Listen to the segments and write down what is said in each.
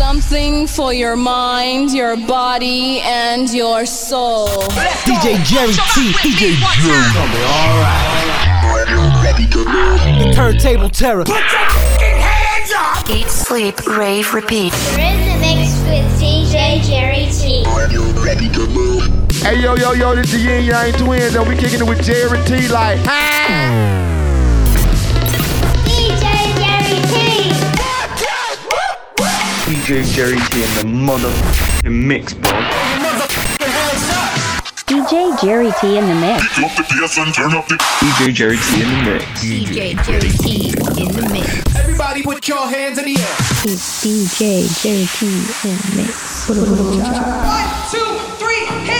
Something for your mind, your body, and your soul. DJ Jerry T. DJ Jerry. The turntable terror. Put your fucking hands up! Eat, sleep, rave, repeat. You're in the mix with DJ Jerry T. Are you ready to move? Hey yo yo yo, this the Yin Yang Twins, and we kicking it with Jerry T like. DJ DJ Jerry T in the motherfucking mix, bro. DJ Jerry T in the mix. DJ Jerry T in the mix. DJ Jerry T in the mix. Everybody put your hands in the air. It's DJ Jerry T in the mix. One, two, three, hit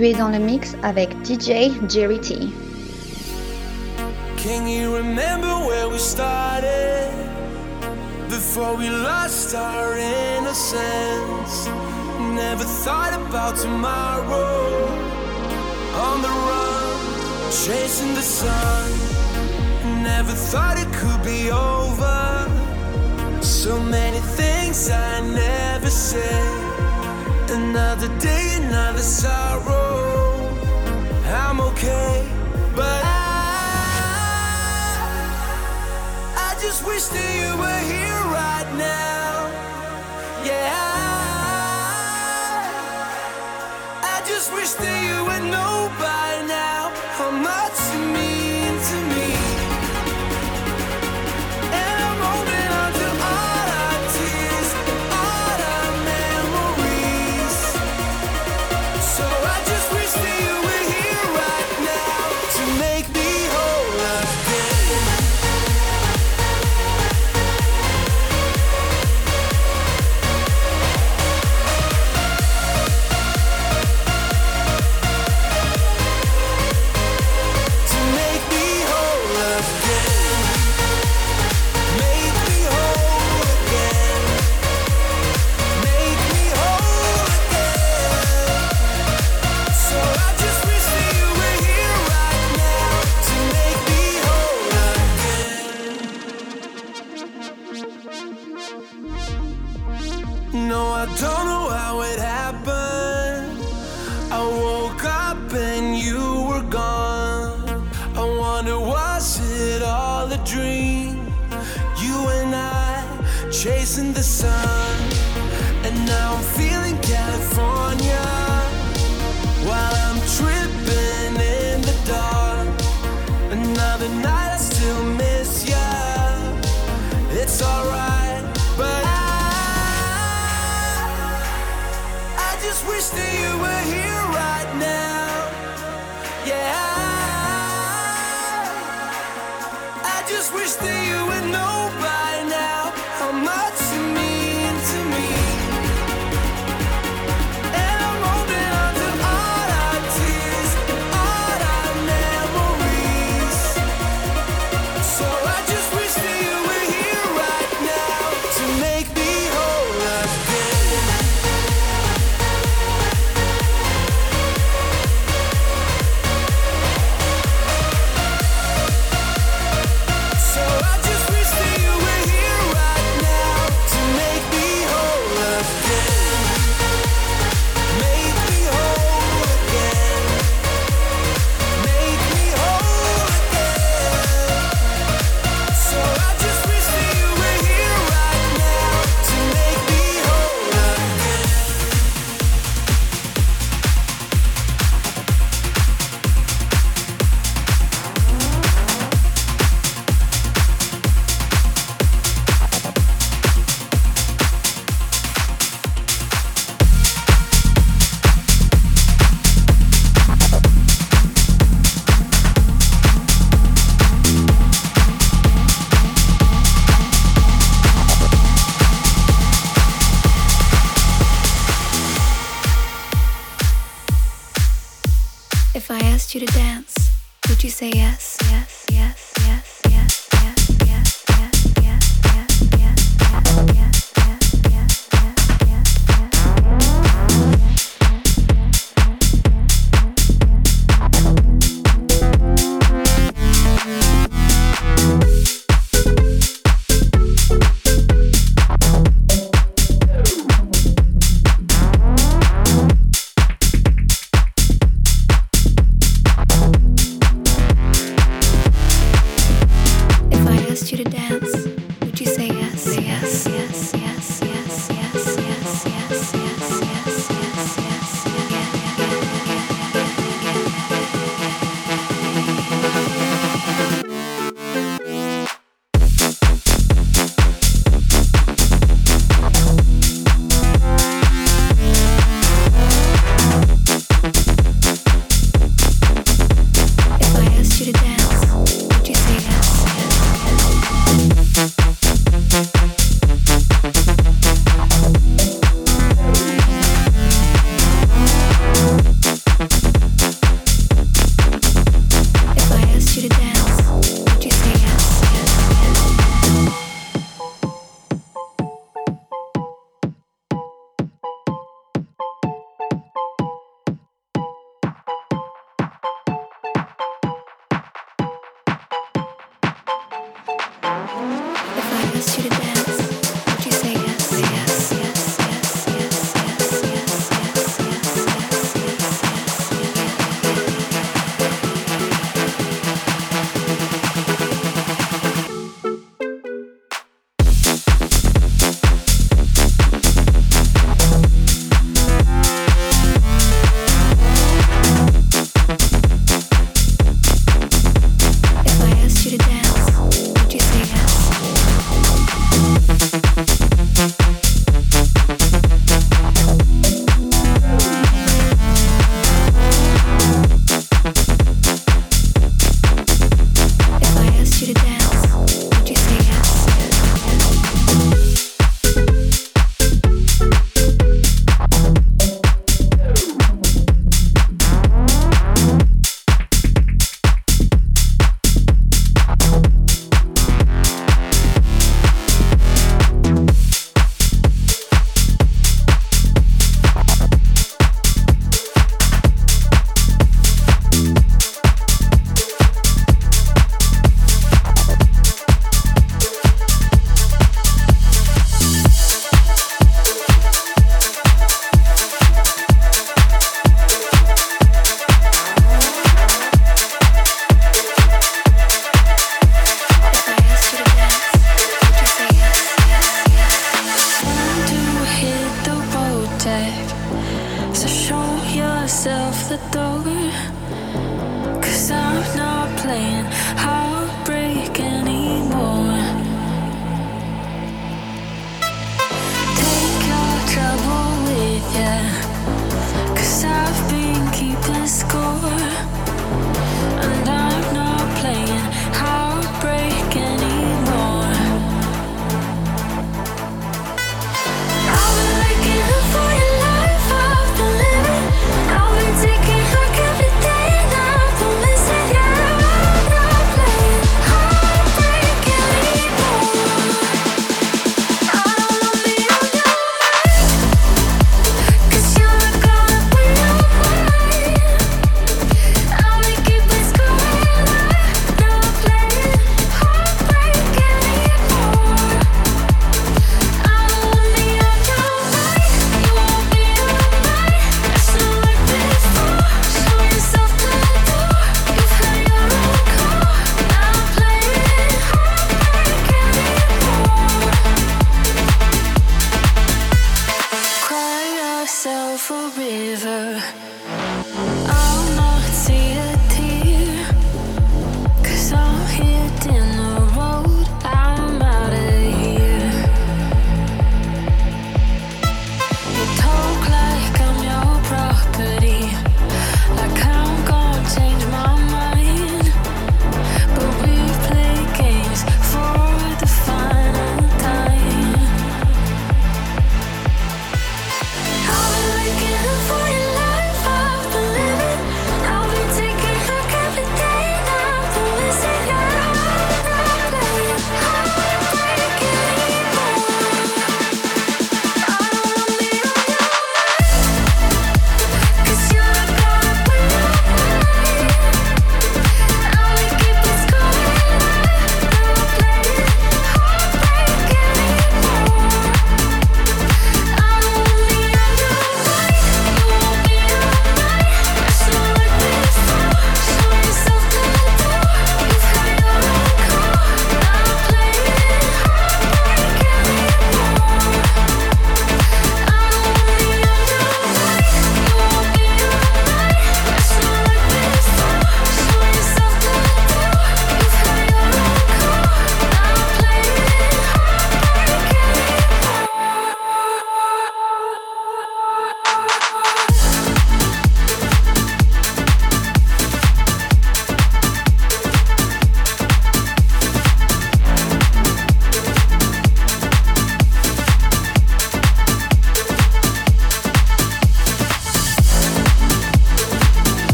Tu es dans le mix avec DJ Jerry T. Can you remember where we started? Before we lost our innocence. Never thought about tomorrow. On the run, chasing the sun. Never thought it could be over. So many things I never said. Another day, another sorrow. I'm okay, but I, I just wish that you were here right now. Yeah, I, just wish that you were nobody. chasing the sun, and now I'm feeling California. say yes?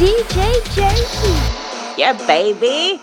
DJ JT. Yeah, baby.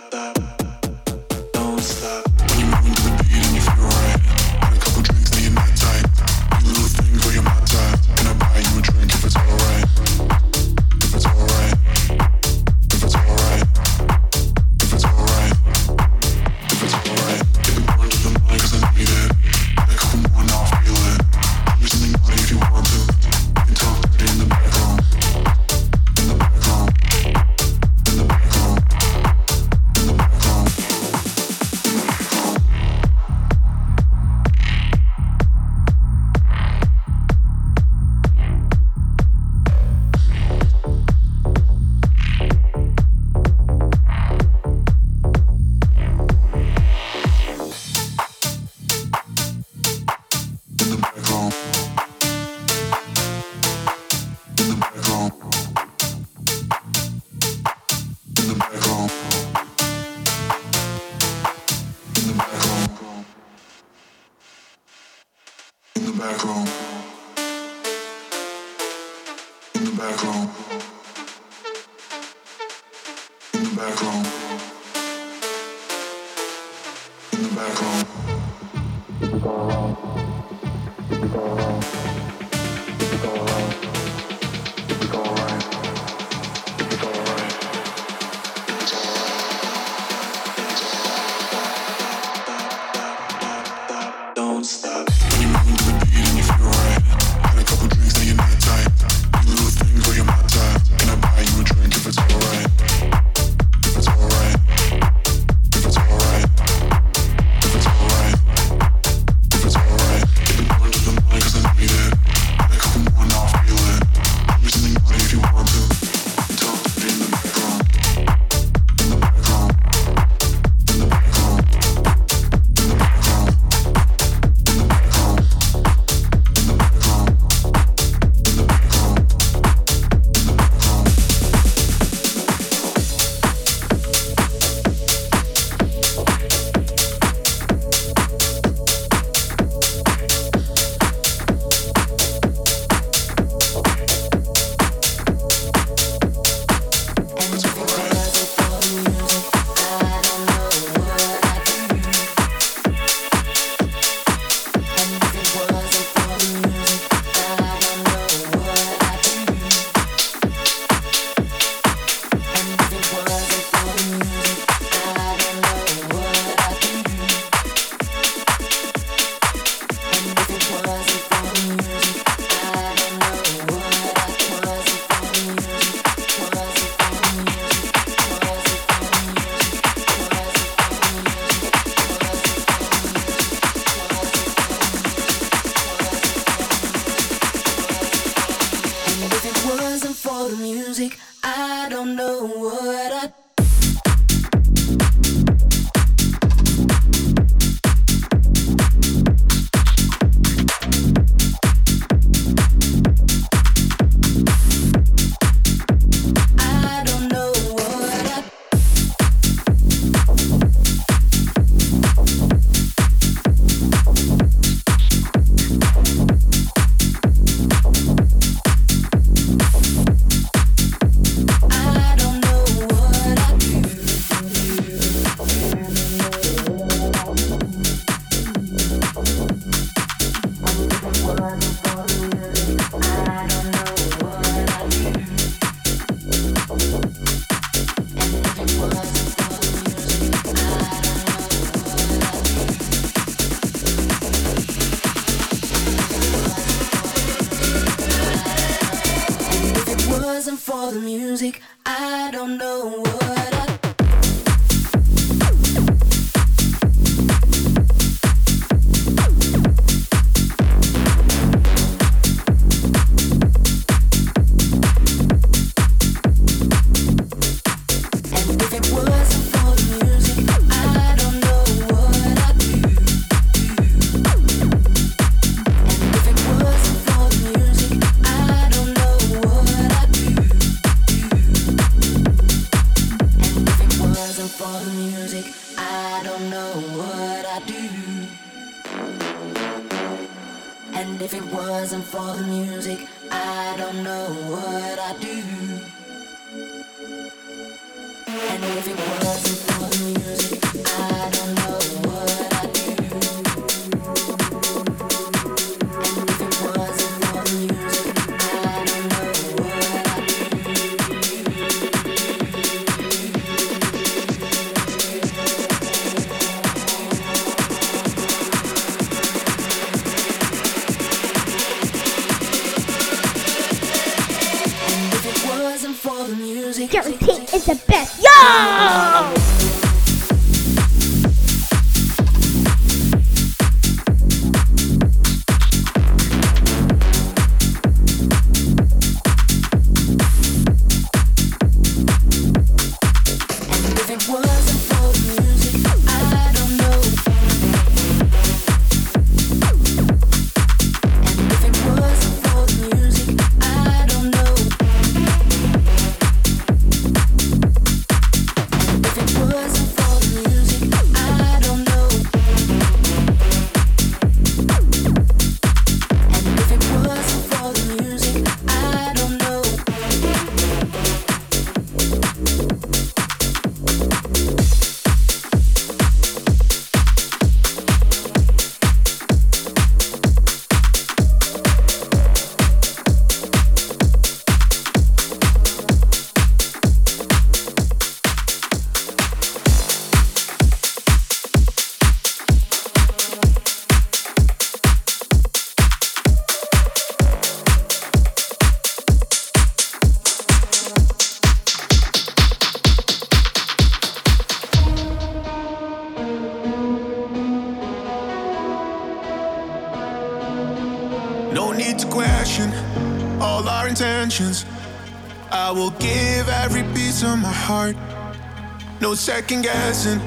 Second guessing,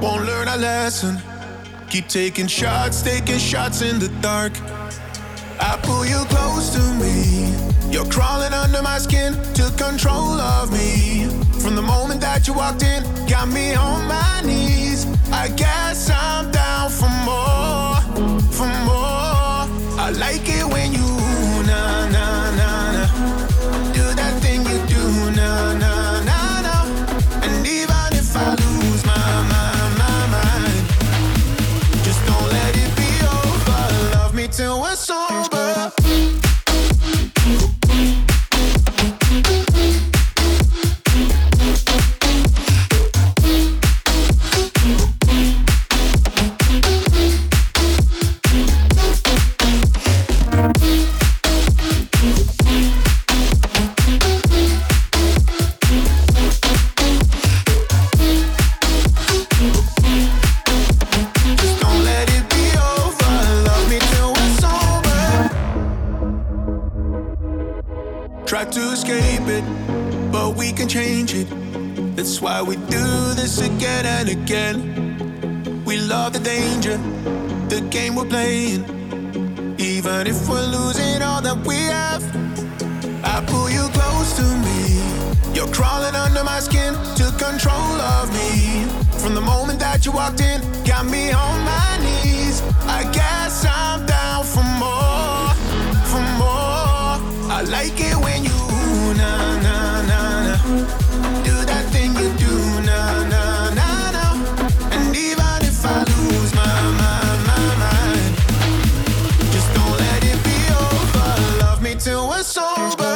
won't learn a lesson. Keep taking shots, taking shots in the dark. I pull you close to me. You're crawling under my skin, took control of me. From the moment that you walked in, got me on my knees. I guess I'm down for more, for more. I like it again. We love the danger, the game we're playing. Even if we're losing all that we have, I pull you close to me. You're crawling under my skin, took control of me. From the moment that you walked in, got me on my knees. I guess I'm down for more, for more. I like it when you na na na na sober.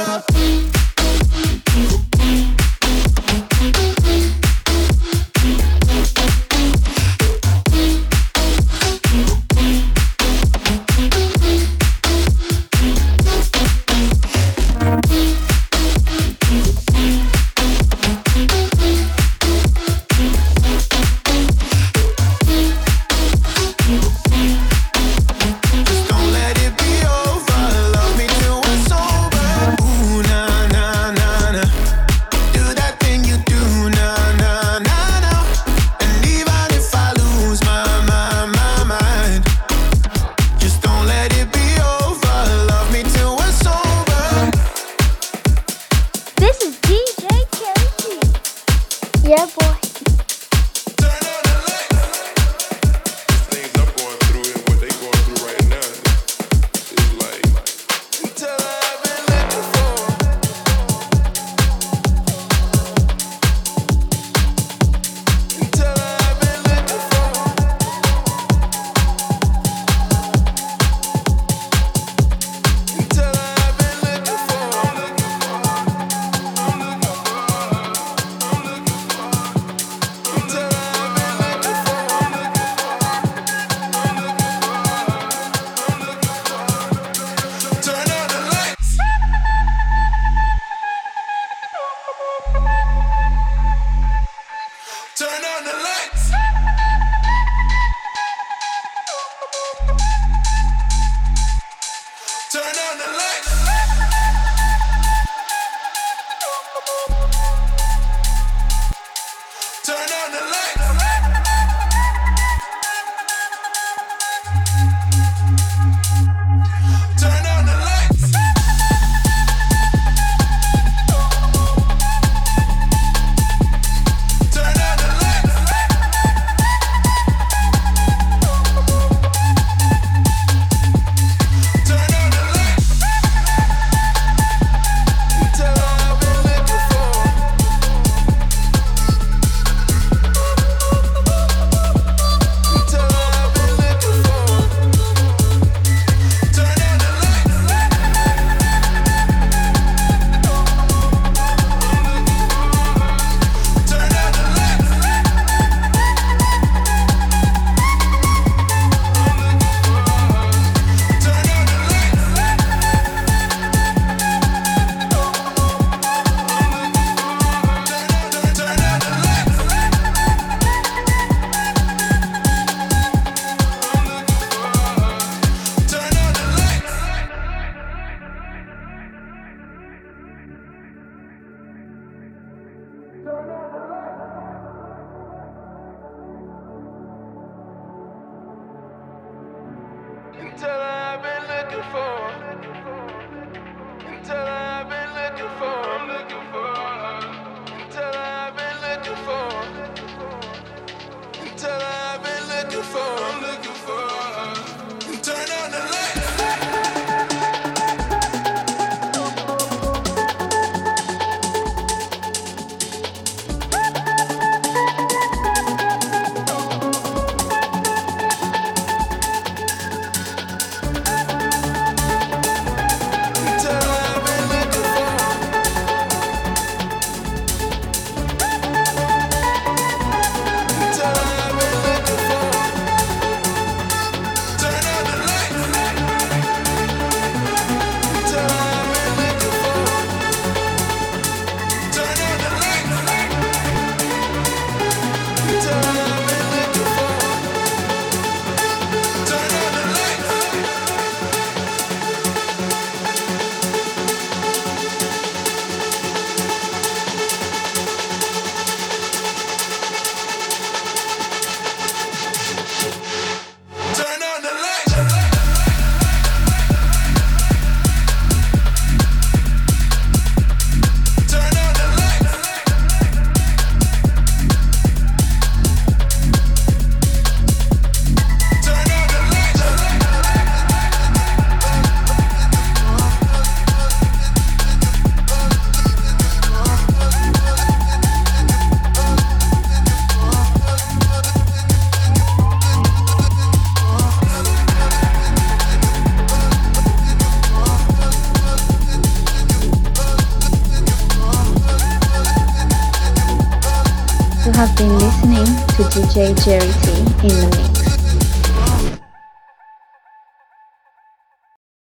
Have